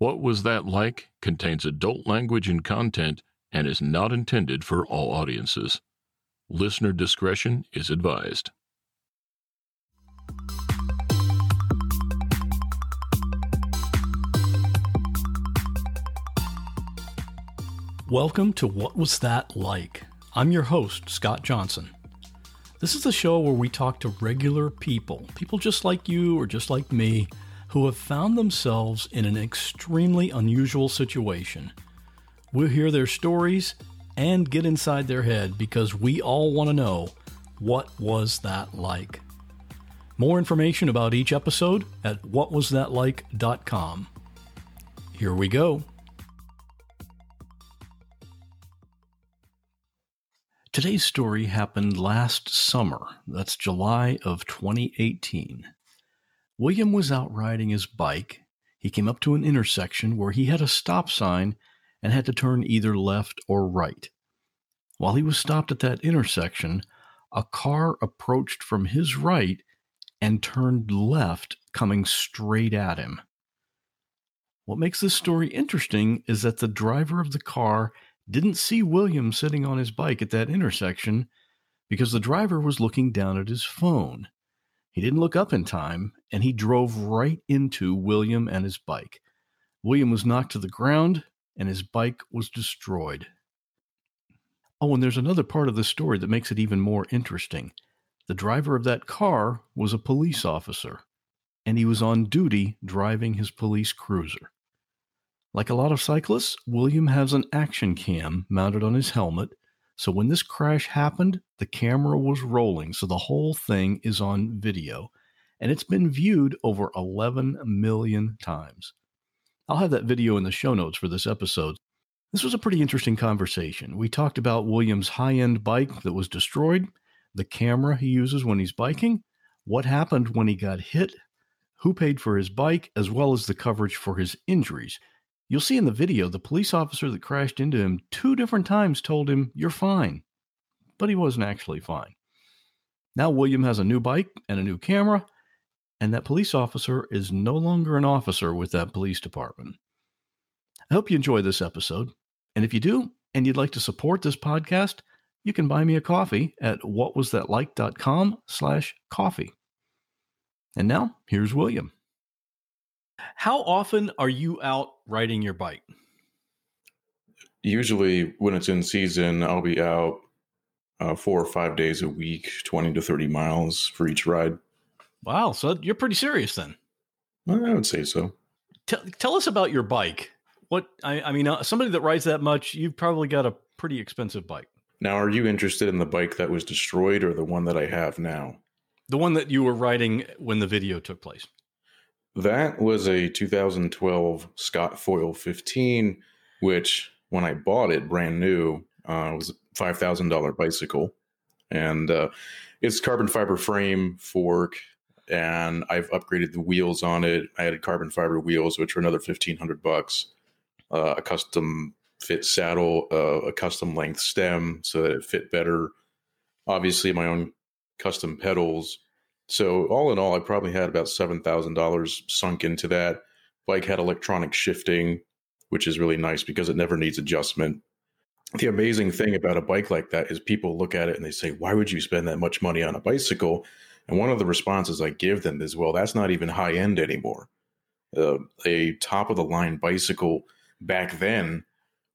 What Was That Like contains adult language and content and is not intended for all audiences. Listener discretion is advised. Welcome to What Was That Like? I'm your host, Scott Johnson. This is the show where we talk to regular people, people just like you or just like me, who have found themselves in an extremely unusual situation. We'll hear their stories and get inside their head because we all want to know what was that like. More information about each episode at whatwasthatlike.com. Here we go. Today's story happened last summer. That's July of 2018. William was out riding his bike. He came up to an intersection where he had a stop sign and had to turn either left or right. While he was stopped at that intersection, a car approached from his right and turned left, coming straight at him. What makes this story interesting is that the driver of the car didn't see William sitting on his bike at that intersection because the driver was looking down at his phone. He didn't look up in time, and he drove right into William and his bike. William was knocked to the ground, and his bike was destroyed. Oh, and there's another part of the story that makes it even more interesting. The driver of that car was a police officer, and he was on duty driving his police cruiser. Like a lot of cyclists, William has an action cam mounted on his helmet so when this crash happened, the camera was rolling, so the whole thing is on video, and it's been viewed over 11 million times. I'll have that video in the show notes for this episode. This was a pretty interesting conversation. We talked about William's high end bike that was destroyed, the camera he uses when he's biking, what happened when he got hit, who paid for his bike, as well as the coverage for his injuries. You'll see in the video the police officer that crashed into him two different times told him, You're fine. But he wasn't actually fine. Now William has a new bike and a new camera, and that police officer is no longer an officer with that police department. I hope you enjoy this episode. And if you do, and you'd like to support this podcast, you can buy me a coffee at whatwasthatlike.com slash coffee. And now, here's William. How often are you out riding your bike? Usually, when it's in season, I'll be out uh, four or five days a week, 20 to 30 miles for each ride. Wow. So you're pretty serious then. Well, I would say so. Tell, tell us about your bike. What, I, I mean, uh, somebody that rides that much, you've probably got a pretty expensive bike. Now, are you interested in the bike that was destroyed or the one that I have now? The one that you were riding when the video took place. That was a 2012 Scott Foil 15, which when I bought it brand new, uh, was a five thousand dollar bicycle, and uh, it's carbon fiber frame fork, and I've upgraded the wheels on it. I added carbon fiber wheels, which are another fifteen hundred bucks. Uh, a custom fit saddle, uh, a custom length stem, so that it fit better. Obviously, my own custom pedals so all in all, I probably had about seven thousand dollars sunk into that. Bike had electronic shifting, which is really nice because it never needs adjustment. The amazing thing about a bike like that is people look at it and they say, "Why would you spend that much money on a bicycle?" And one of the responses I give them is, "Well, that's not even high end anymore. Uh, a top of the line bicycle back then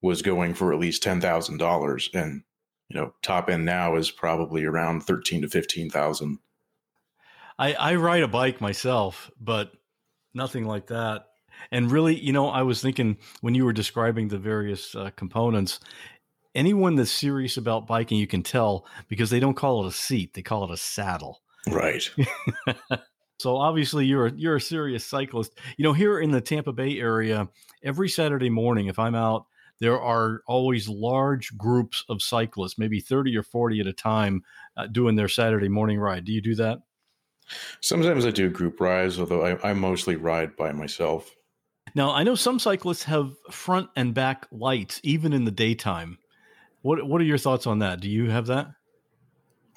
was going for at least ten thousand dollars, and you know, top end now is probably around thirteen to fifteen thousand." I, I ride a bike myself, but nothing like that. And really, you know, I was thinking when you were describing the various uh, components, anyone that's serious about biking, you can tell because they don't call it a seat; they call it a saddle. Right. so obviously, you're a, you're a serious cyclist. You know, here in the Tampa Bay area, every Saturday morning, if I'm out, there are always large groups of cyclists, maybe thirty or forty at a time, uh, doing their Saturday morning ride. Do you do that? Sometimes I do group rides, although I, I mostly ride by myself. Now, I know some cyclists have front and back lights, even in the daytime. What What are your thoughts on that? Do you have that?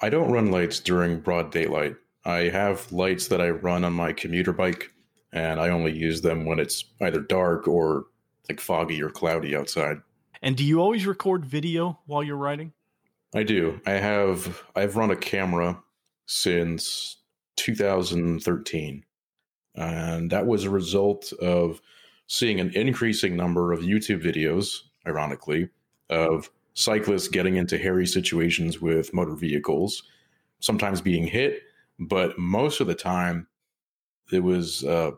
I don't run lights during broad daylight. I have lights that I run on my commuter bike and I only use them when it's either dark or like foggy or cloudy outside. And do you always record video while you're riding? I do. I have I've run a camera since 2013. And that was a result of seeing an increasing number of YouTube videos, ironically, of cyclists getting into hairy situations with motor vehicles, sometimes being hit, but most of the time it was uh,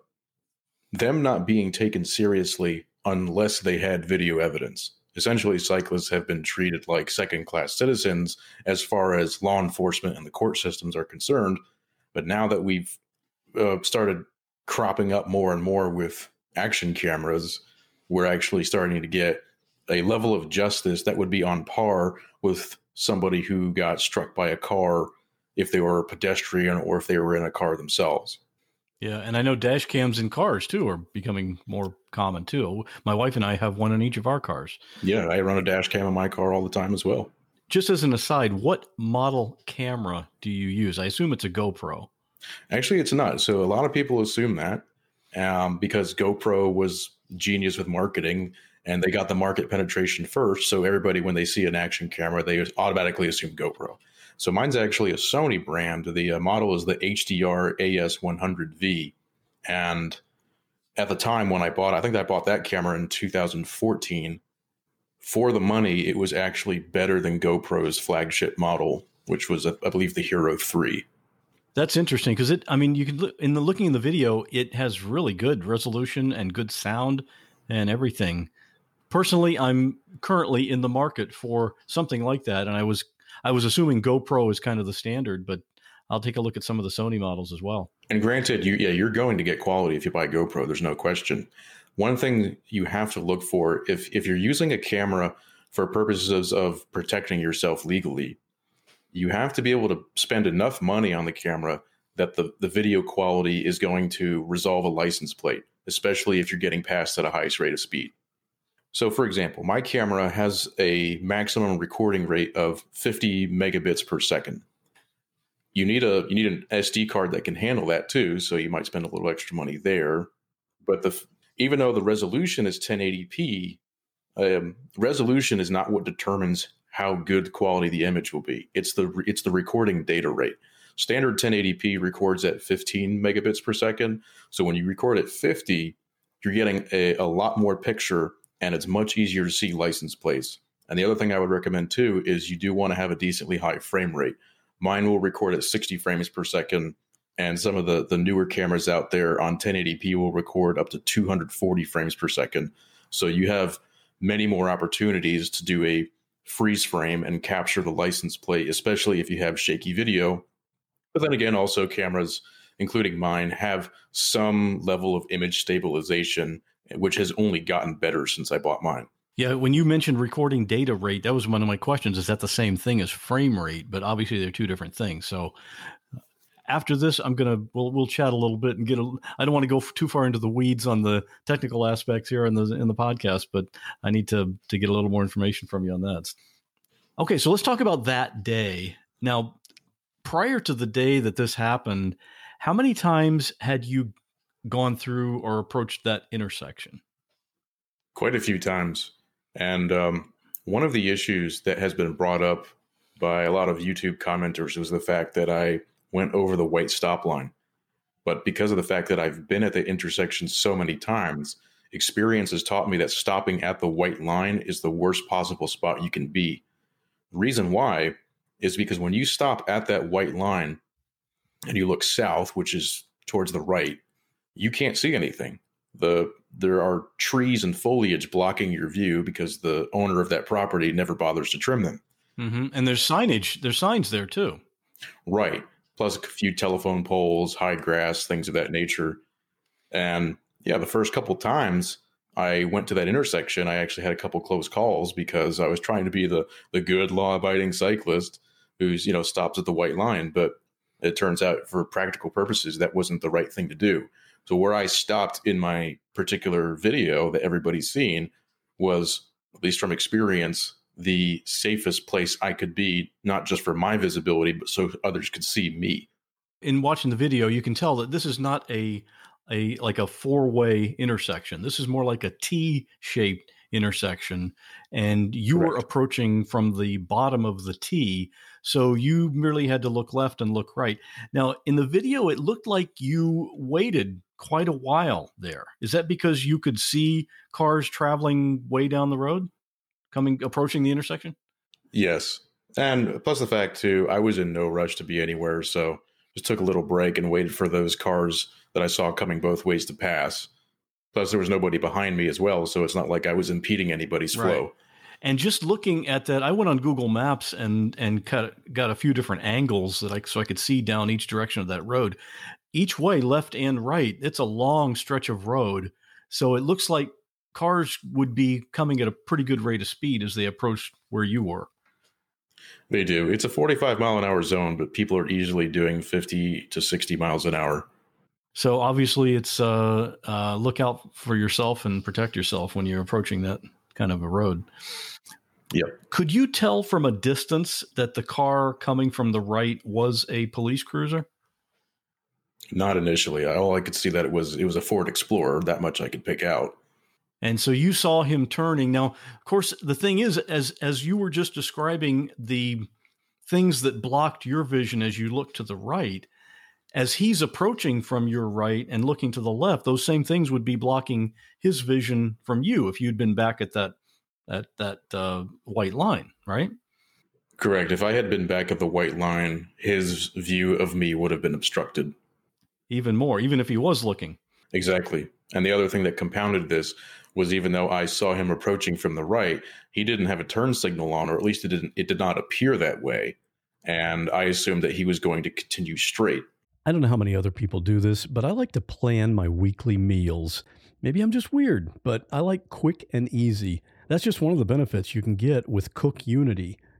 them not being taken seriously unless they had video evidence. Essentially, cyclists have been treated like second class citizens as far as law enforcement and the court systems are concerned. But now that we've uh, started cropping up more and more with action cameras, we're actually starting to get a level of justice that would be on par with somebody who got struck by a car if they were a pedestrian or if they were in a car themselves. Yeah, and I know dash cams in cars too are becoming more common too. My wife and I have one in each of our cars. Yeah, I run a dash cam in my car all the time as well. Just as an aside, what model camera do you use? I assume it's a GoPro. Actually, it's not. So a lot of people assume that um, because GoPro was genius with marketing and they got the market penetration first. So everybody, when they see an action camera, they automatically assume GoPro. So mine's actually a Sony brand. The uh, model is the HDR AS100V. And at the time when I bought, I think I bought that camera in 2014. For the money, it was actually better than GoPro's flagship model, which was, I believe, the Hero 3. That's interesting because it. I mean, you can look in the looking in the video. It has really good resolution and good sound and everything. Personally, I'm currently in the market for something like that, and I was I was assuming GoPro is kind of the standard, but I'll take a look at some of the Sony models as well. And granted, you yeah, you're going to get quality if you buy GoPro. There's no question. One thing you have to look for if if you're using a camera for purposes of protecting yourself legally, you have to be able to spend enough money on the camera that the, the video quality is going to resolve a license plate, especially if you're getting past at a highest rate of speed. So, for example, my camera has a maximum recording rate of 50 megabits per second. You need a you need an SD card that can handle that too, so you might spend a little extra money there. But the even though the resolution is 1080p, um, resolution is not what determines how good quality the image will be. It's the it's the recording data rate. Standard 1080p records at 15 megabits per second. So when you record at 50, you're getting a, a lot more picture and it's much easier to see license plates. And the other thing I would recommend too is you do want to have a decently high frame rate. Mine will record at 60 frames per second, and some of the, the newer cameras out there on 1080p will record up to 240 frames per second. So you have many more opportunities to do a freeze frame and capture the license plate, especially if you have shaky video. But then again, also cameras, including mine, have some level of image stabilization which has only gotten better since I bought mine. Yeah, when you mentioned recording data rate, that was one of my questions. Is that the same thing as frame rate? But obviously, they're two different things. So uh, after this, I'm gonna we'll we'll chat a little bit and get a. I don't want to go too far into the weeds on the technical aspects here in the in the podcast, but I need to to get a little more information from you on that. Okay, so let's talk about that day. Now, prior to the day that this happened, how many times had you gone through or approached that intersection? Quite a few times. And um, one of the issues that has been brought up by a lot of YouTube commenters was the fact that I went over the white stop line. But because of the fact that I've been at the intersection so many times, experience has taught me that stopping at the white line is the worst possible spot you can be. The reason why is because when you stop at that white line and you look south, which is towards the right, you can't see anything. The there are trees and foliage blocking your view because the owner of that property never bothers to trim them. Mm-hmm. And there's signage, there's signs there too. Right. Plus a few telephone poles, high grass, things of that nature. And yeah, the first couple times I went to that intersection, I actually had a couple close calls because I was trying to be the the good law abiding cyclist who's you know stops at the white line, but it turns out for practical purposes that wasn't the right thing to do. So where I stopped in my particular video that everybody's seen was, at least from experience, the safest place I could be, not just for my visibility, but so others could see me. In watching the video, you can tell that this is not a a like a four way intersection. This is more like a T shaped intersection, and you Correct. were approaching from the bottom of the T. So you merely had to look left and look right. Now, in the video, it looked like you waited quite a while there. Is that because you could see cars traveling way down the road, coming approaching the intersection? Yes, and plus the fact too, I was in no rush to be anywhere, so just took a little break and waited for those cars that I saw coming both ways to pass. Plus, there was nobody behind me as well, so it's not like I was impeding anybody's right. flow. And just looking at that, I went on Google Maps and and cut, got a few different angles that I so I could see down each direction of that road, each way, left and right. It's a long stretch of road, so it looks like cars would be coming at a pretty good rate of speed as they approach where you were. They do. It's a 45 mile an hour zone, but people are easily doing 50 to 60 miles an hour. So obviously, it's uh, uh, look out for yourself and protect yourself when you're approaching that kind of a road. Yep. Could you tell from a distance that the car coming from the right was a police cruiser? Not initially. All I could see that it was it was a Ford Explorer. That much I could pick out. And so you saw him turning. Now, of course, the thing is, as as you were just describing the things that blocked your vision as you looked to the right, as he's approaching from your right and looking to the left, those same things would be blocking his vision from you if you'd been back at that at that uh, white line, right? Correct. If I had been back at the white line, his view of me would have been obstructed. Even more, even if he was looking. Exactly. And the other thing that compounded this was even though I saw him approaching from the right, he didn't have a turn signal on, or at least it didn't it did not appear that way. And I assumed that he was going to continue straight. I don't know how many other people do this, but I like to plan my weekly meals. Maybe I'm just weird, but I like quick and easy. That's just one of the benefits you can get with Cook Unity.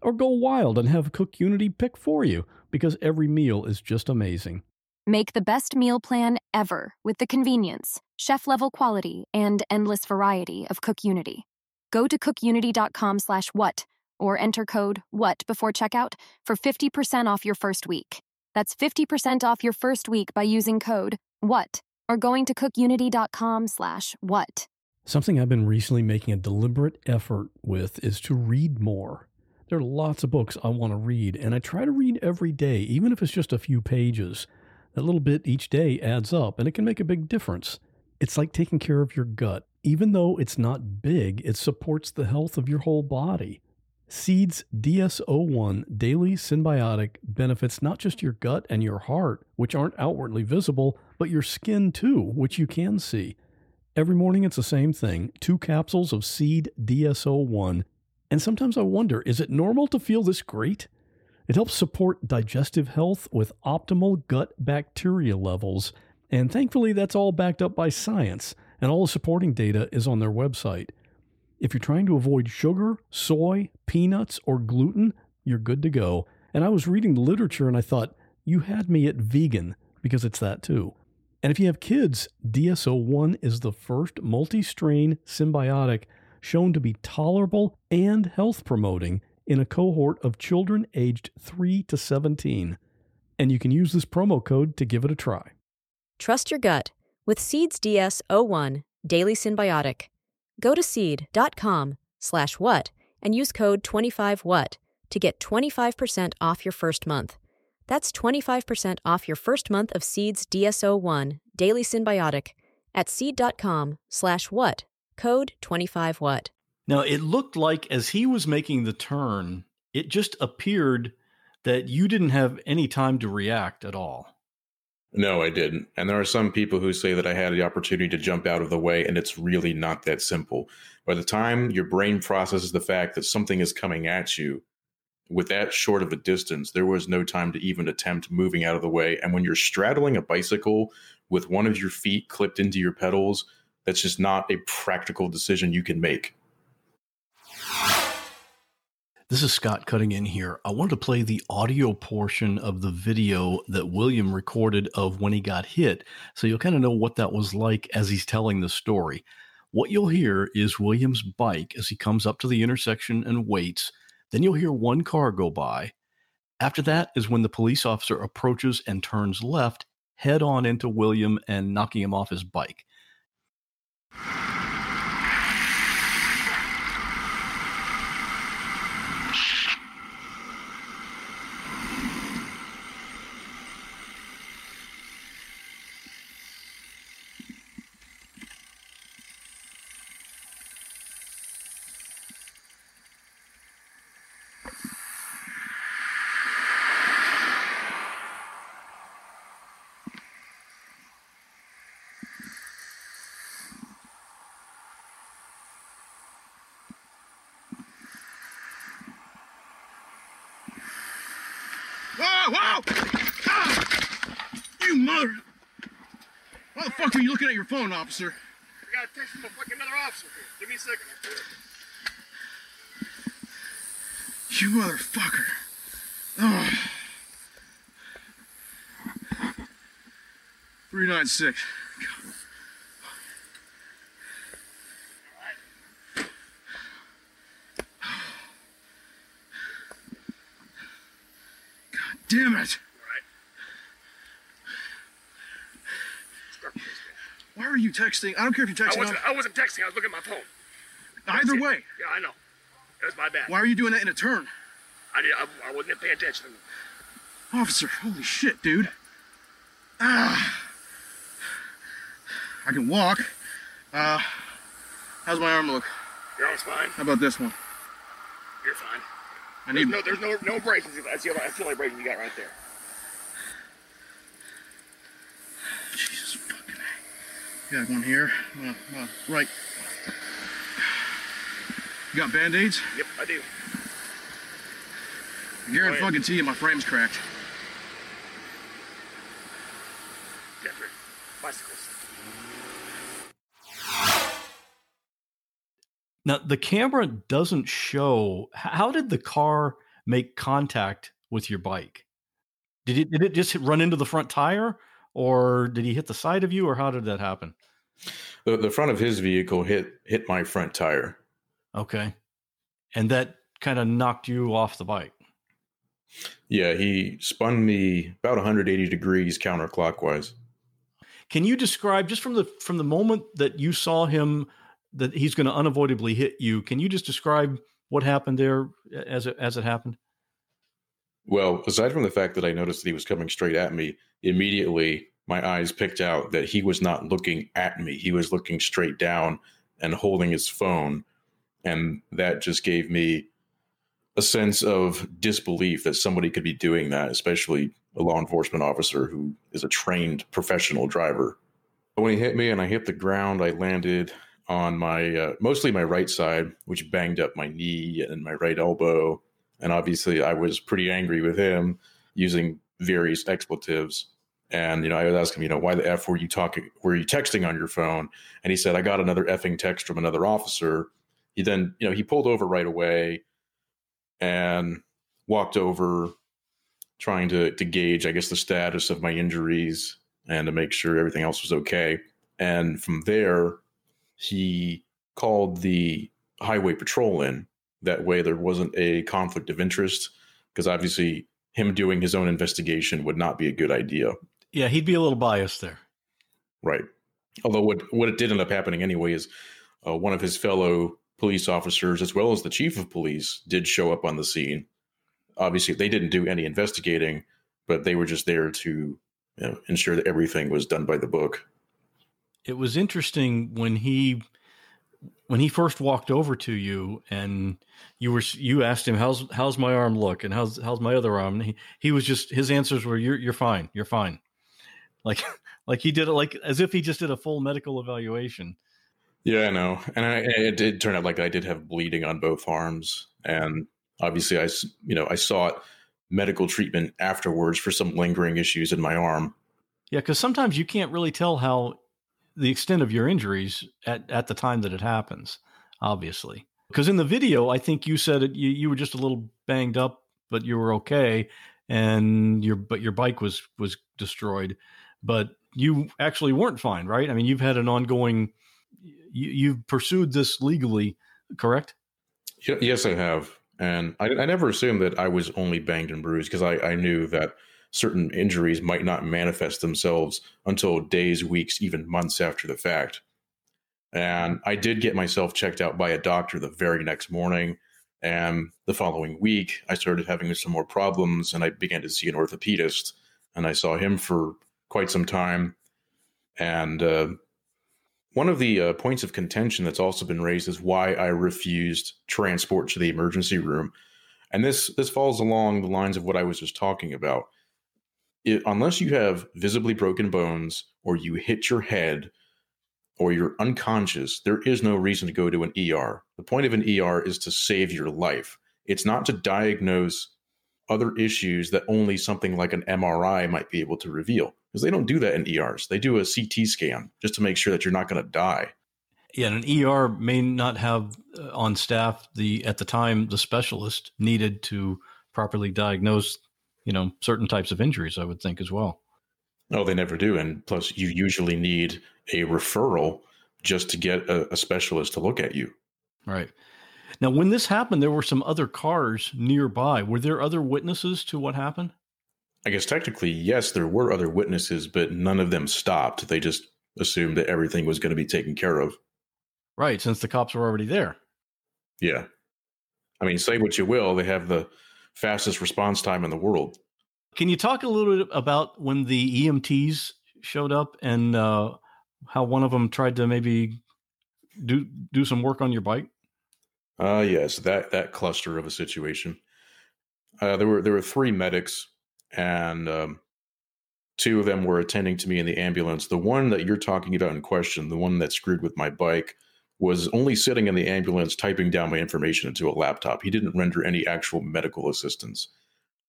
or go wild and have Cook Unity pick for you because every meal is just amazing. Make the best meal plan ever with the convenience, chef level quality, and endless variety of Cook Unity. Go to cookunity.com slash what or enter code WHAT before checkout for 50% off your first week. That's 50% off your first week by using code WHAT or going to cookunity.com slash what. Something I've been recently making a deliberate effort with is to read more. There are lots of books I want to read, and I try to read every day, even if it's just a few pages. That little bit each day adds up, and it can make a big difference. It's like taking care of your gut even though it's not big, it supports the health of your whole body. Seeds DS01 Daily Synbiotic benefits not just your gut and your heart, which aren't outwardly visible, but your skin too, which you can see. Every morning it's the same thing two capsules of Seed DS01. And sometimes I wonder is it normal to feel this great? It helps support digestive health with optimal gut bacteria levels. And thankfully, that's all backed up by science and all the supporting data is on their website. If you're trying to avoid sugar, soy, peanuts, or gluten, you're good to go. And I was reading the literature and I thought, you had me at vegan because it's that too. And if you have kids, DS01 is the first multi strain synbiotic shown to be tolerable and health promoting in a cohort of children aged 3 to 17. And you can use this promo code to give it a try. Trust your gut with Seeds DS01 Daily Synbiotic. Go to seed.com slash what and use code 25what to get 25% off your first month. That's 25% off your first month of Seeds DS01 Daily Synbiotic at seed.com slash what, code 25what. Now, it looked like as he was making the turn, it just appeared that you didn't have any time to react at all. No, I didn't. And there are some people who say that I had the opportunity to jump out of the way, and it's really not that simple. By the time your brain processes the fact that something is coming at you, with that short of a distance, there was no time to even attempt moving out of the way. And when you're straddling a bicycle with one of your feet clipped into your pedals, that's just not a practical decision you can make. This is Scott cutting in here. I wanted to play the audio portion of the video that William recorded of when he got hit, so you'll kind of know what that was like as he's telling the story. What you'll hear is William's bike as he comes up to the intersection and waits. Then you'll hear one car go by. After that is when the police officer approaches and turns left, head on into William and knocking him off his bike. Whoa, whoa! Ah! You mother... Why the fuck are you looking at your phone, officer? I got a text from a fucking another officer here. Give me a second. I'll do it. You motherfucker. Oh. 396. God damn it. All right. Start with this guy. Why are you texting? I don't care if you're I texting. wasn't, I wasn't texting. I was looking at my phone. Either it. way, Yeah, I know. It was my bad. why are you doing that in a turn? I, did, I, I wasn't paying attention. Officer, holy shit, dude. Ah. I can walk. Uh, how's my arm look? Your arm's fine. How about this one? You're fine. I There's need. no, there's no, no abrasions. That's the, only, that's the only abrasion you got right there. Jesus fucking A. Got one here. Uh, uh, right. You got band-aids? Yep, I do. I guarantee Oh, yeah. fucking to you my frame's cracked. Jeffrey, bicycles. Now, the camera doesn't show. How did the car make contact with your bike? Did it, did it just run into the front tire, or did he hit the side of you, or how did that happen? The, the front of his vehicle hit hit my front tire. Okay. And that kind of knocked you off the bike. Yeah, he spun me about 180 degrees counterclockwise. Can you describe just from the from the moment that you saw him that he's going to unavoidably hit you? Can you just describe what happened there as it as it happened? Well, aside from the fact that I noticed that he was coming straight at me, immediately my eyes picked out that he was not looking at me. He was looking straight down and holding his phone. And that just gave me a sense of disbelief that somebody could be doing that, especially a law enforcement officer who is a trained professional driver. But when he hit me and I hit the ground, I landed on my uh, mostly my right side, which banged up my knee and my right elbow. And obviously, I was pretty angry with him using various expletives. And you know, I was asking, him, you know, why the f were you talking? Were you texting on your phone? And he said, I got another effing text from another officer. He then, you know, he pulled over right away and walked over, trying to to gauge, I guess, the status of my injuries and to make sure everything else was okay. And from there, he called the highway patrol in. That way, there wasn't a conflict of interest because obviously, him doing his own investigation would not be a good idea. Yeah, he'd be a little biased there. Right. Although what what it did end up happening anyway is uh, one of his fellow police officers, as well as the chief of police, did show up on the scene. Obviously, they didn't do any investigating, but they were just there to you know, ensure that everything was done by the book. It was interesting when he when he first walked over to you and you were you asked him how's how's my arm look and how's how's my other arm and he, he was just his answers were you're you're fine you're fine like like he did it like as if he just did a full medical evaluation Yeah, I know. And I, it did turn out like I did have bleeding on both arms. And obviously, i you know, I sought medical treatment afterwards for some lingering issues in my arm. yeah because sometimes you can't really tell how the extent of your injuries at at the time that it happens obviously because in the video i think you said it you, you were just a little banged up but you were okay and your but your bike was was destroyed but you actually weren't fine right i mean you've had an ongoing you, you've pursued this legally correct Yes, I have. And I, I never assumed that I was only banged and bruised because I, I knew that certain injuries might not manifest themselves until days, weeks, even months after the fact. And I did get myself checked out by a doctor the very next morning. And the following week, I started having some more problems and I began to see an orthopedist. And I saw him for quite some time. And uh, one of the uh, points of contention that's also been raised is why I refused transport to the emergency room, and this this falls along the lines of what I was just talking about. It, unless you have visibly broken bones, or you hit your head, or you're unconscious, there is no reason to go to an ER. The point of an ER is to save your life. It's not to diagnose other issues that only something like an MRI might be able to reveal because they don't do that in ERs. They do a CT scan just to make sure that you're not going to die. yeah and an er may not have uh, on staff the at the time the specialist needed to properly diagnose you know certain types of injuries i would think as well No, they never do. And plus, you usually need a referral just to get a, a specialist to look at you. Right. Now, when this happened, there were some other cars nearby. Were there other witnesses to what happened? I guess technically, yes, there were other witnesses, but none of them stopped. They just assumed that everything was going to be taken care of. Right, since the cops were already there. Yeah. I mean, say what you will, they have the fastest response time in the world. Can you talk a little bit about when the EMTs showed up and uh, how one of them tried to maybe do do some work on your bike? Uh yes, that that cluster of a situation. Uh, there were there were three medics, and um, two of them were attending to me in the ambulance. The one that you're talking about in question, the one that screwed with my bike, was only sitting in the ambulance typing down my information into a laptop. He didn't render any actual medical assistance.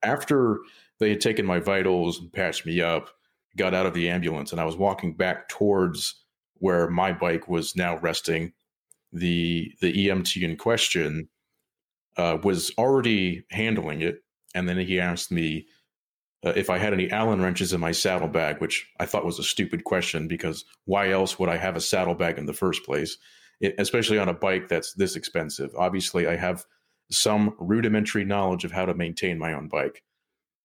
After they had taken my vitals and patched me up, got out of the ambulance, and I was walking back towards where my bike was now resting the the EMT in question uh, was already handling it, and then he asked me uh, if I had any Allen wrenches in my saddlebag, which I thought was a stupid question because why else would I have a saddlebag in the first place, especially on a bike that's this expensive? Obviously, I have some rudimentary knowledge of how to maintain my own bike.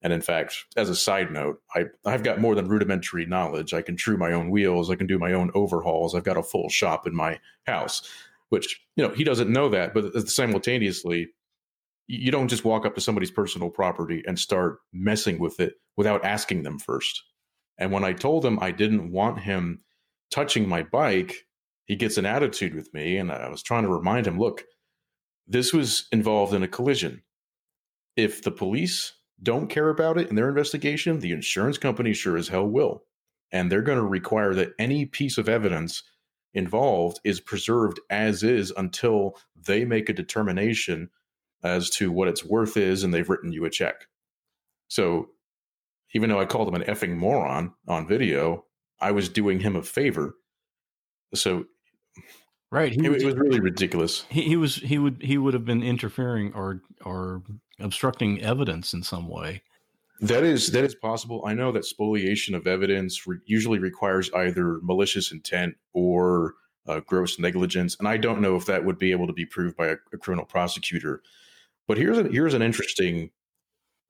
And in fact, as a side note, I, I've got more than rudimentary knowledge. I can true my own wheels. I can do my own overhauls. I've got a full shop in my house which you know he doesn't know that but simultaneously you don't just walk up to somebody's personal property and start messing with it without asking them first and when i told him i didn't want him touching my bike he gets an attitude with me and i was trying to remind him look this was involved in a collision if the police don't care about it in their investigation the insurance company sure as hell will and they're going to require that any piece of evidence involved is preserved as is until they make a determination as to what its worth is and they've written you a check. So even though I called him an effing moron on video, I was doing him a favor. So Right. He it, was, it was really ridiculous. he, he was he would he would have been interfering or or obstructing evidence in some way. That is that is possible. I know that spoliation of evidence re- usually requires either malicious intent or uh, gross negligence, and I don't know if that would be able to be proved by a, a criminal prosecutor. But here's a, here's an interesting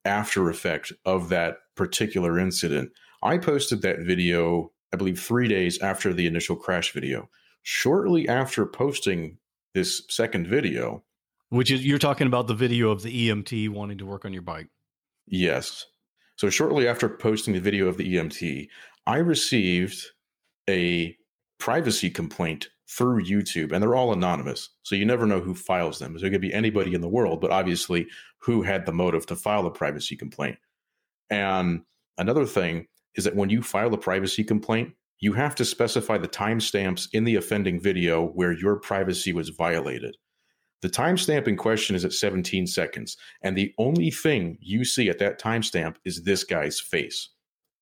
after effect of that particular incident. I posted that video, I believe, three days after the initial crash video. Shortly after posting this second video, Which is you're talking about the video of the EMT wanting to work on your bike. Yes. So shortly after posting the video of the EMT, I received a privacy complaint through YouTube, and they're all anonymous. So you never know who files them. So it could be anybody in the world, but obviously who had the motive to file a privacy complaint. And another thing is that when you file a privacy complaint, you have to specify the timestamps in the offending video where your privacy was violated. The timestamp in question is at 17 seconds, and the only thing you see at that timestamp is this guy's face.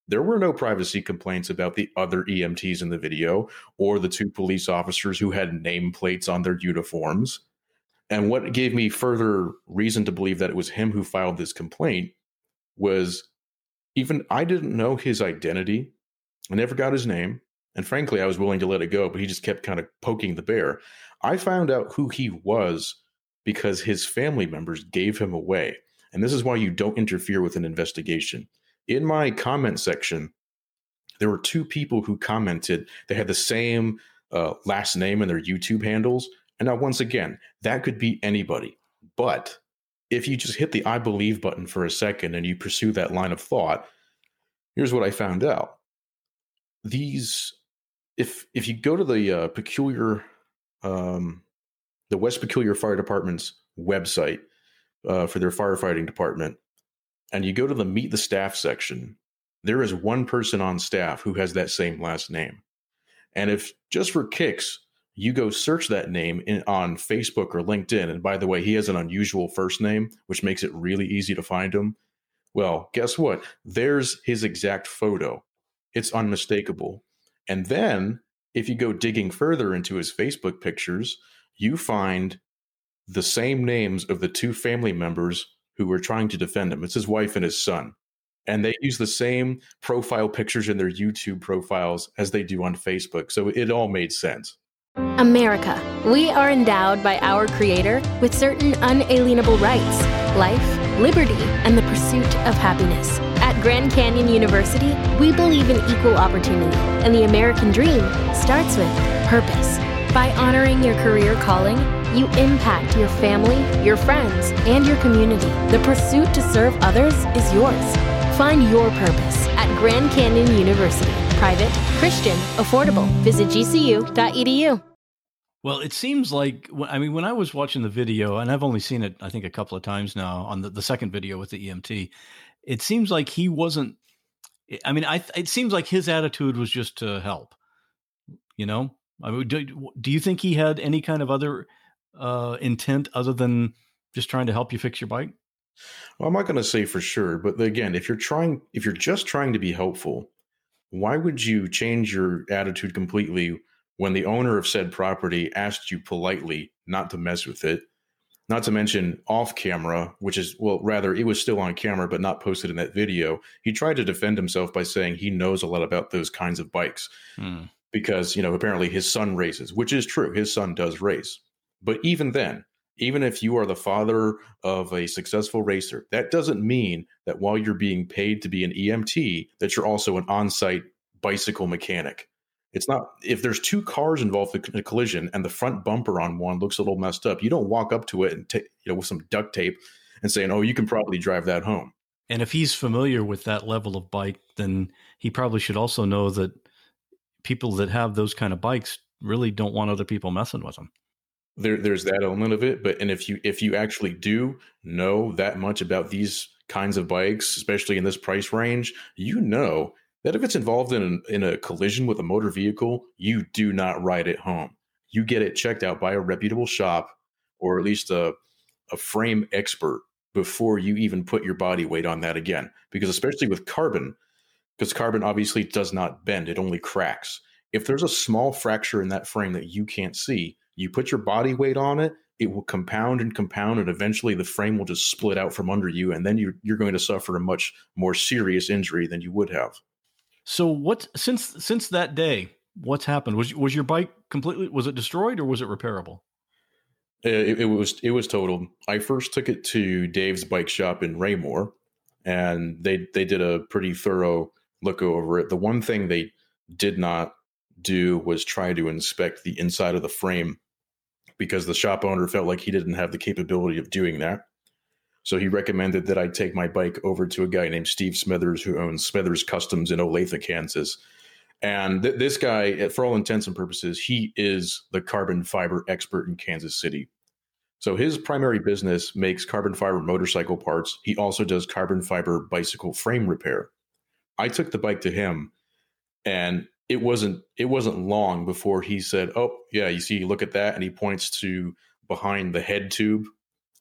There were no privacy complaints about the other EMTs in the video or the two police officers who had nameplates on their uniforms. And what gave me further reason to believe that it was him who filed this complaint was even I didn't know his identity. I never got his name. And frankly, I was willing to let it go, but he just kept kind of poking the bear. I found out who he was because his family members gave him away. And this is why you don't interfere with an investigation. In my comment section, there were two people who commented. They had the same uh, last name in their YouTube handles. And now, once again, that could be anybody. But if you just hit the I believe button for a second and you pursue that line of thought, here's what I found out. These, if if you go to the uh, peculiar, um, the West Peculiar Fire Department's website uh, for their firefighting department, and you go to the meet the staff section, there is one person on staff who has that same last name. And if just for kicks, you go search that name in, on Facebook or LinkedIn. And by the way, he has an unusual first name, which makes it really easy to find him. Well, guess what? There's his exact photo. It's unmistakable. And then if you go digging further into his Facebook pictures, you find the same names of the two family members who were trying to defend him. It's his wife and his son. And they use the same profile pictures in their YouTube profiles as they do on Facebook. So it all made sense. America. We are endowed by our Creator with certain unalienable rights life, liberty, and the pursuit of happiness. Grand Canyon University, we believe in equal opportunity, and the American dream starts with purpose. By honoring your career calling, you impact your family, your friends, and your community. The pursuit to serve others is yours. Find your purpose at Grand Canyon University. Private, Christian, affordable. Visit gcu.edu. Well, it seems like I mean, when I was watching the video, and I've only seen it, I think, a couple of times now on the, the second video with the EMT. It seems like he wasn't. I mean, I it seems like his attitude was just to help. You know, I mean, do, do you think he had any kind of other uh, intent other than just trying to help you fix your bike? Well, I'm not going to say for sure, but again, if you're trying, if you're just trying to be helpful, why would you change your attitude completely when the owner of said property asked you politely not to mess with it? Not to mention off camera, which is, well, rather, it was still on camera, but not posted in that video. He tried to defend himself by saying he knows a lot about those kinds of bikes Hmm. because, you know, apparently his son races, which is true. His son does race. But even then, even if you are the father of a successful racer, that doesn't mean that while you're being paid to be an EMT, that you're also an on-site bicycle mechanic. It's not if there's two cars involved in a collision and the front bumper on one looks a little messed up, you don't walk up to it and take you know with some duct tape and saying, "Oh, you can probably drive that home." And if he's familiar with that level of bike, then he probably should also know that people that have those kind of bikes really don't want other people messing with them. there there's that element of it but and if you if you actually do know that much about these kinds of bikes especially in this price range you know that if it's involved in in a collision with a motor vehicle you do not ride it home. You get it checked out by a reputable shop or at least a a frame expert before you even put your body weight on that again. Because especially with carbon because carbon obviously does not bend it only cracks. If there's a small fracture in that frame that you can't see you put your body weight on it it will compound and compound and eventually the frame will just split out from under you and then you're, you're going to suffer a much more serious injury than you would have So what since since that day, what's happened? Was was your bike completely was it destroyed or was it repairable? Uh, it, it was it was totaled i first took it to dave's bike shop in raymore and they they did a pretty thorough look over it the one thing they did not do was try to inspect the inside of the frame because the shop owner felt like he didn't have the capability of doing that so he recommended that I take my bike over to a guy named Steve Smithers, who owns Smithers Customs in Olathe, Kansas. And th- this guy, eh, for all intents and purposes, he is the carbon fiber expert in Kansas City. So his primary business makes carbon fiber motorcycle parts. He also does carbon fiber bicycle frame repair. I took the bike to him and it wasn't it wasn't long before he said, "Oh, yeah, you see, look at that." And he points to behind the head tube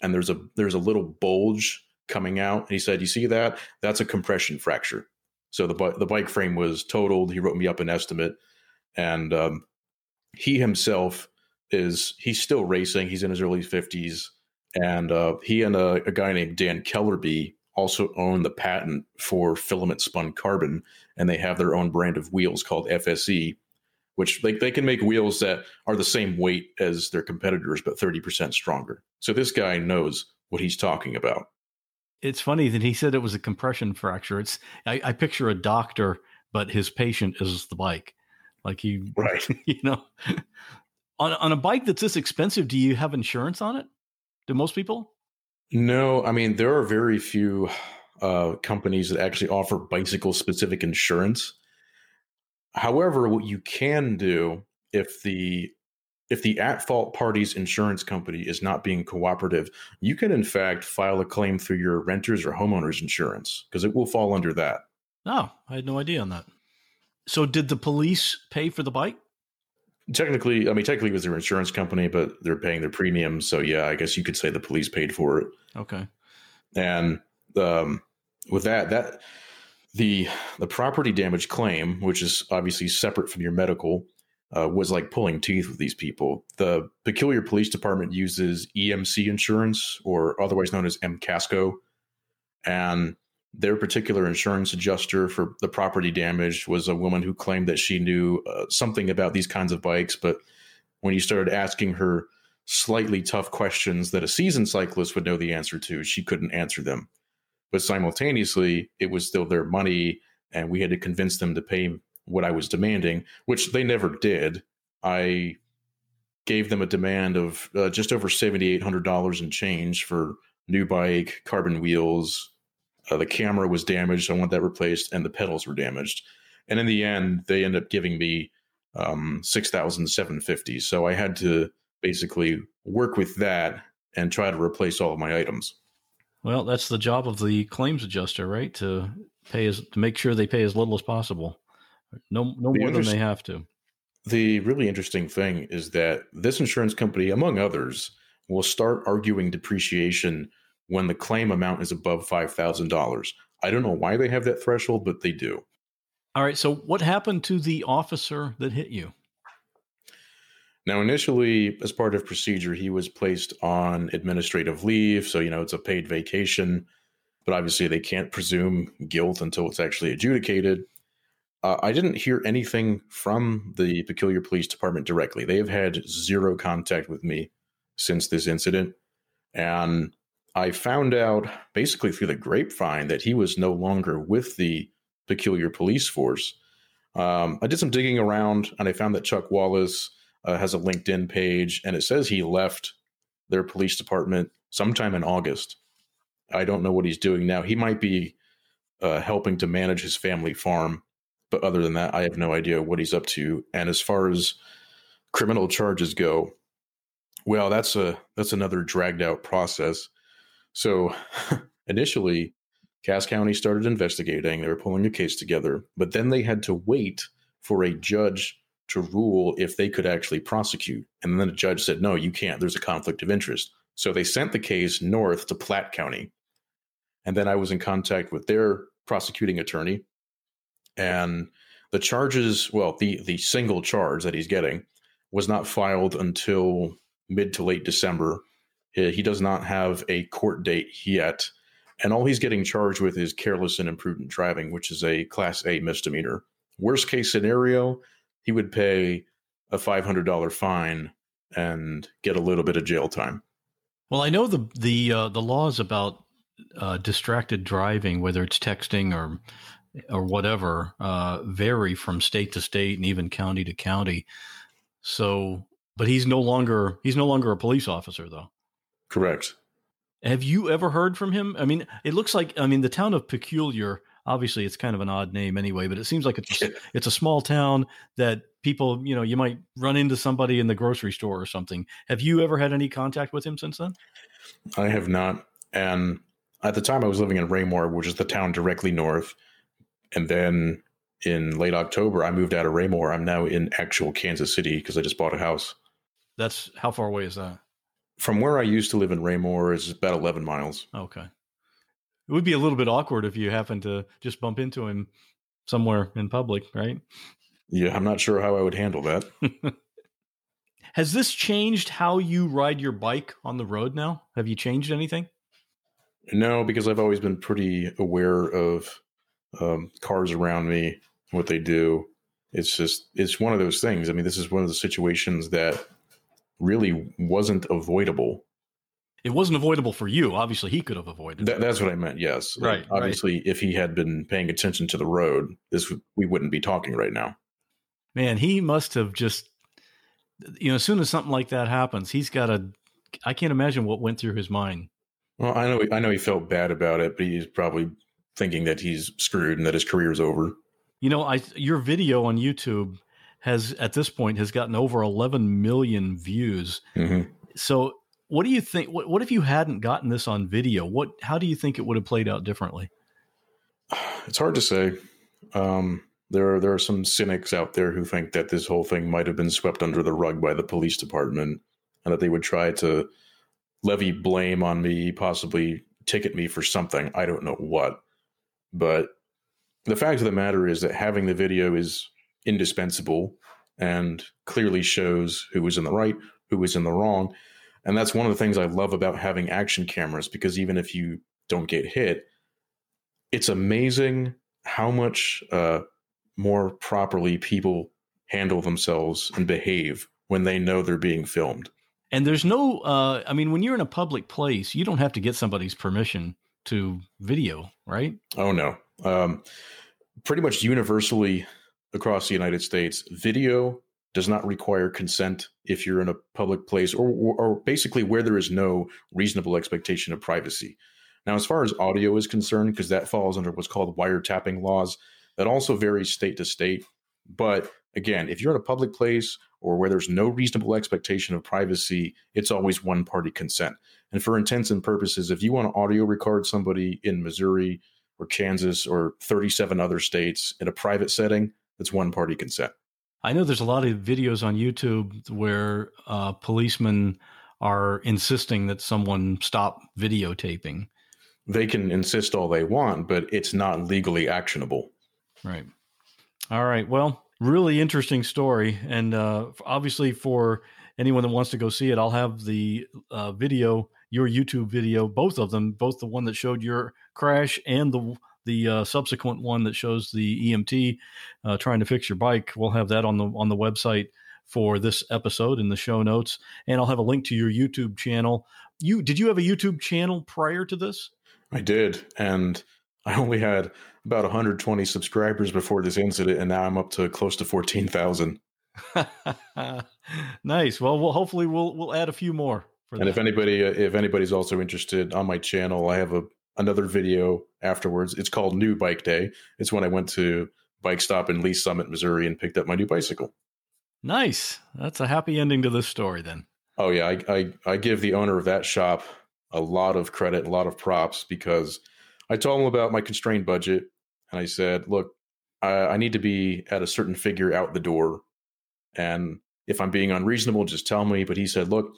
and there's a there's a little bulge coming out. And he said, "You see that? That's a compression fracture." So the the bike frame was totaled. He wrote me up an estimate, and um, he himself is he's still racing. He's in his early fifties, and uh, he and a, a, guy named Dan Kellerby also own the patent for filament spun carbon, and they have their own brand of wheels called FSE, which they, they can make wheels that are the same weight as their competitors but 30% stronger. So this guy knows what he's talking about it's funny that he said it was a compression fracture. It's I, I, picture a doctor, but his patient is the bike. Like he, right? You know, on on a bike that's this expensive, do you have insurance on it? Do most people? No, I mean there are very few uh, companies that actually offer bicycle specific insurance. However, what you can do if the if the at fault party's insurance company is not being cooperative, you can in fact file a claim through your renter's or homeowner's insurance because it will fall under that. Oh, I had no idea on that. So, did the police pay for the bike? Technically, I mean, technically it was their insurance company, but they're paying their premium. So, yeah, I guess you could say the police paid for it. Okay. And um, with that, that the the property damage claim, which is obviously separate from your medical, uh, was like pulling teeth with these people. The Peculiar Police Department uses EMC insurance, or otherwise known as EMCASCO, and their particular insurance adjuster for the property damage was a woman who claimed that she knew uh, something about these kinds of bikes, but when you started asking her slightly tough questions that a seasoned cyclist would know the answer to, she couldn't answer them. But simultaneously, it was still their money, and we had to convince them to pay what I was demanding, which they never did. I gave them a demand of uh, just over seventy eight hundred dollars in change for new bike, carbon wheels. Uh, the camera was damaged, I want that replaced, and the pedals were damaged. And in the end, they end up giving me um, six thousand seven fifty. So I had to basically work with that and try to replace all of my items. Well, that's the job of the claims adjuster, right? To pay as to make sure they pay as little as possible. No, no more than they have to. The really interesting thing is that this insurance company, among others, will start arguing depreciation when the claim amount is above $5,000. I don't know why they have that threshold, but they do. All right. So, what happened to the officer that hit you? Now, initially, as part of procedure, he was placed on administrative leave. So, you know, it's a paid vacation, but obviously they can't presume guilt until it's actually adjudicated. Uh, I didn't hear anything from the Peculiar Police Department directly. They have had zero contact with me since this incident. And I found out basically through the grapevine that he was no longer with the Peculiar Police Force. Um, I did some digging around and I found that Chuck Wallace uh, has a LinkedIn page and it says he left their police department sometime in August. I don't know what he's doing now. He might be uh, helping to manage his family farm but other than that, I have no idea what he's up to. And as far as criminal charges go, well, that's a that's another dragged out process. So initially, Cass County started investigating. They were pulling a case together, but then they had to wait for a judge to rule if they could actually prosecute. And then the judge said, no, you can't. There's a conflict of interest. So they sent the case north to Platte County. And then I was in contact with their prosecuting attorney and the charges, well, the the single charge that he's getting was not filed until mid to late December. He does not have a court date yet, and all he's getting charged with is careless and imprudent driving, which is a class A misdemeanor. Worst case scenario, he would pay a $500 fine and get a little bit of jail time. Well, I know the the uh, the laws about uh, distracted driving, whether it's texting or or whatever uh, vary from state to state and even county to county. So, but he's no longer he's no longer a police officer though. Correct. Have you ever heard from him? I mean, it looks like I mean the town of Peculiar. Obviously, it's kind of an odd name anyway, but it seems like it's it's a small town that people, you know, you might run into somebody in the grocery store or something. Have you ever had any contact with him since then? I have not. And at the time, I was living in Raymore, which is the town directly north. And then in late October, I moved out of Raymore. I'm now in actual Kansas City because I just bought a house. That's how far away is that? From where I used to live in Raymore is about 11 miles. Okay. It would be a little bit awkward if you happened to just bump into him somewhere in public, right? Yeah, I'm not sure how I would handle that. Has this changed how you ride your bike on the road now? Have you changed anything? No, because I've always been pretty aware of um, cars around me, what they do. It's just, it's one of those things. I mean, this is one of the situations that really wasn't avoidable. It wasn't avoidable for you. Obviously, he could have avoided That, it. that's what I meant. Yes. Right, right. Obviously, if he had been paying attention to the road, this we wouldn't be talking right now. Man, he must have just, you know, as soon as something like that happens, he's got a, I can't imagine what went through his mind. Well, I know, I know he felt bad about it, but he's probably thinking that he's screwed and that his career's over. You know, I your video on YouTube has at this point has gotten over 11 million views. hmm So, what do you think? What, what if you hadn't gotten this on video? What? How do you think it would have played out differently? It's hard to say. Um, there are there are some cynics out there who think that this whole thing might have been swept under the rug by the police department, and that they would try to levy blame on me, possibly ticket me for something. I don't know what, but the fact of the matter is that having the video is indispensable and clearly shows who was in the right, who was in the wrong. And that's one of the things I love about having action cameras because even if you don't get hit, it's amazing how much uh, more properly people handle themselves and behave when they know they're being filmed. And there's no, uh, I mean, when you're in a public place, you don't have to get somebody's permission to video, right? Oh no. Um, pretty much universally across the United States, video does not require consent if you're in a public place or, or, basically where there is no reasonable expectation of privacy. Now, as far as audio is concerned, because that falls under what's called wiretapping laws, that also varies state to state. But again, if you're in a public place or where there's no reasonable expectation of privacy, it's always one party consent. And for intents and purposes, if you want to audio record somebody in Missouri or Kansas or 37 other states in a private setting, it's one party consent. I know there's a lot of videos on YouTube where uh, policemen are insisting that someone stop videotaping. They can insist all they want, but it's not legally actionable. Right. All right. Well, really interesting story. And uh, obviously, for anyone that wants to go see it, I'll have the uh, video, your YouTube video, both of them, both the one that showed your crash and the the uh, subsequent one that shows the EMT uh, trying to fix your bike. We'll have that on the on the website for this episode in the show notes, and I'll have a link to your YouTube channel. You did you have a YouTube channel prior to this? I did, and I only had about 120 subscribers before this incident, and now I'm up to close to 14,000. nice. Well, we'll hopefully we'll we'll add a few more. For And that. if anybody, uh, if anybody's also interested on my channel, I have a another video afterwards. It's called New Bike Day. It's when I went to Bike Stop in Lee's Summit, Missouri, and picked up my new bicycle. nice, that's a happy ending to this story. Then Oh yeah, I, I I give the owner of that shop a lot of credit, a lot of props because I told him about my constrained budget, and I said, "Look, I, I need to be at a certain figure out the door, and if I'm being unreasonable, just tell me." But he said, "Look,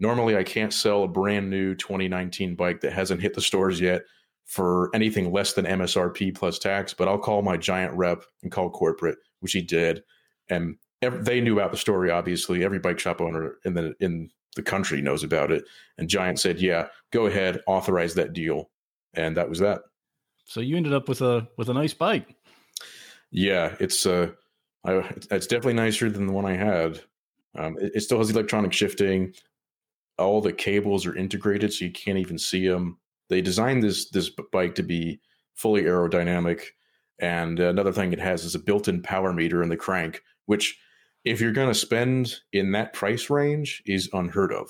normally I can't sell a brand new 2019 bike that hasn't hit the stores yet for anything less than MSRP plus tax, but I'll call my giant rep and call corporate, which he did, and." ev- They knew about the story. Obviously, every bike shop owner in the in the country knows about it. And Giant said, "Yeah, go ahead, authorize that deal," and that was that. so you ended up with a with a nice bike. Yeah, it's uh, I, it's definitely nicer than the one I had. Um, it, it still has electronic shifting. All the cables are integrated, so you can't even see them. They designed this this bike to be fully aerodynamic, and another thing it has is a built-in power meter in the crank, which, if you're going to spend in that price range, is unheard of.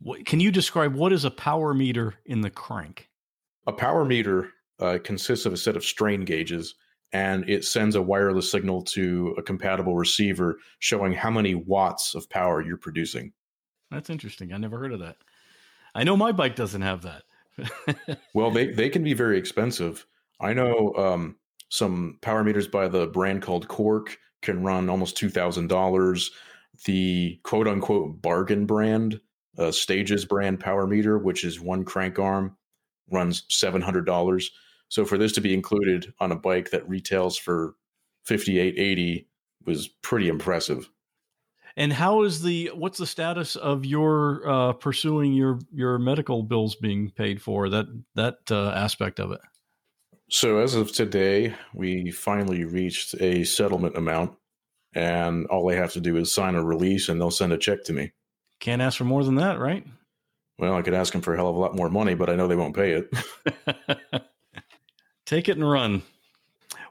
What, can you describe what is a power meter in the crank? a power meter uh, consists of a set of strain gauges and it sends a wireless signal to a compatible receiver showing how many watts of power you're producing. That's interesting. I never heard of that. I know my bike doesn't have that. well, they, they can be very expensive. I know um, some power meters by the brand called Quarq can run almost $2,000. The quote unquote bargain brand, uh, Stages brand power meter, which is one crank arm, runs $700. So for this to be included on a bike that retails for 5880 was pretty impressive. And how is the what's the status of your uh, pursuing your your medical bills being paid for that that uh, aspect of it? So as of today, we finally reached a settlement amount, and all I have to do is sign a release, and they'll send a check to me. Can't ask for more than that, right? Well, I could ask them for a hell of a lot more money, but I know they won't pay it. Take it and run.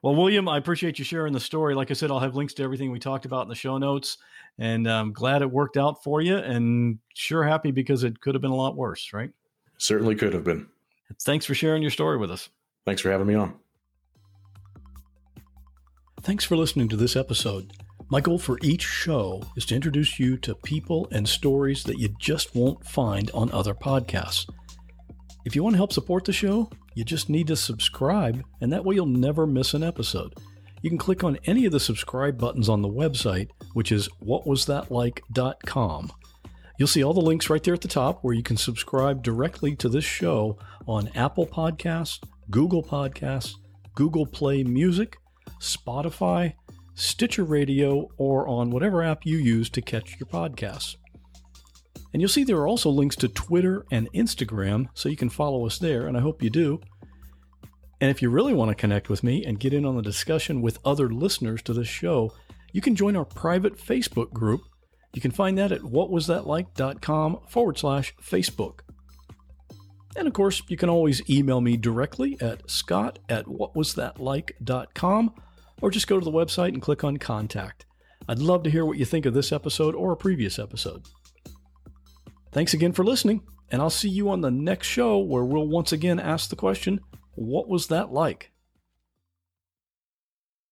Well, William, I appreciate you sharing the story. Like I said, I'll have links to everything we talked about in the show notes. And I'm glad it worked out for you and sure happy because it could have been a lot worse, right? Certainly could have been. Thanks for sharing your story with us. Thanks for having me on. Thanks for listening to this episode. My goal for each show is to introduce you to people and stories that you just won't find on other podcasts. If you want to help support the show, you just need to subscribe, and that way you'll never miss an episode. You can click on any of the subscribe buttons on the website, which is whatwasthatlike.com. You'll see all the links right there at the top where you can subscribe directly to this show on Apple Podcasts, Google Podcasts, Google Play Music, Spotify, Stitcher Radio, or on whatever app you use to catch your podcasts. And you'll see there are also links to Twitter and Instagram, so you can follow us there, and I hope you do. And if you really want to connect with me and get in on the discussion with other listeners to this show, you can join our private Facebook group. You can find that at whatwasthatlike.com forward slash Facebook. And of course, you can always email me directly at scott at whatwasthatlike.com or just go to the website and click on contact. I'd love to hear what you think of this episode or a previous episode. Thanks again for listening, and I'll see you on the next show where we'll once again ask the question what was that like?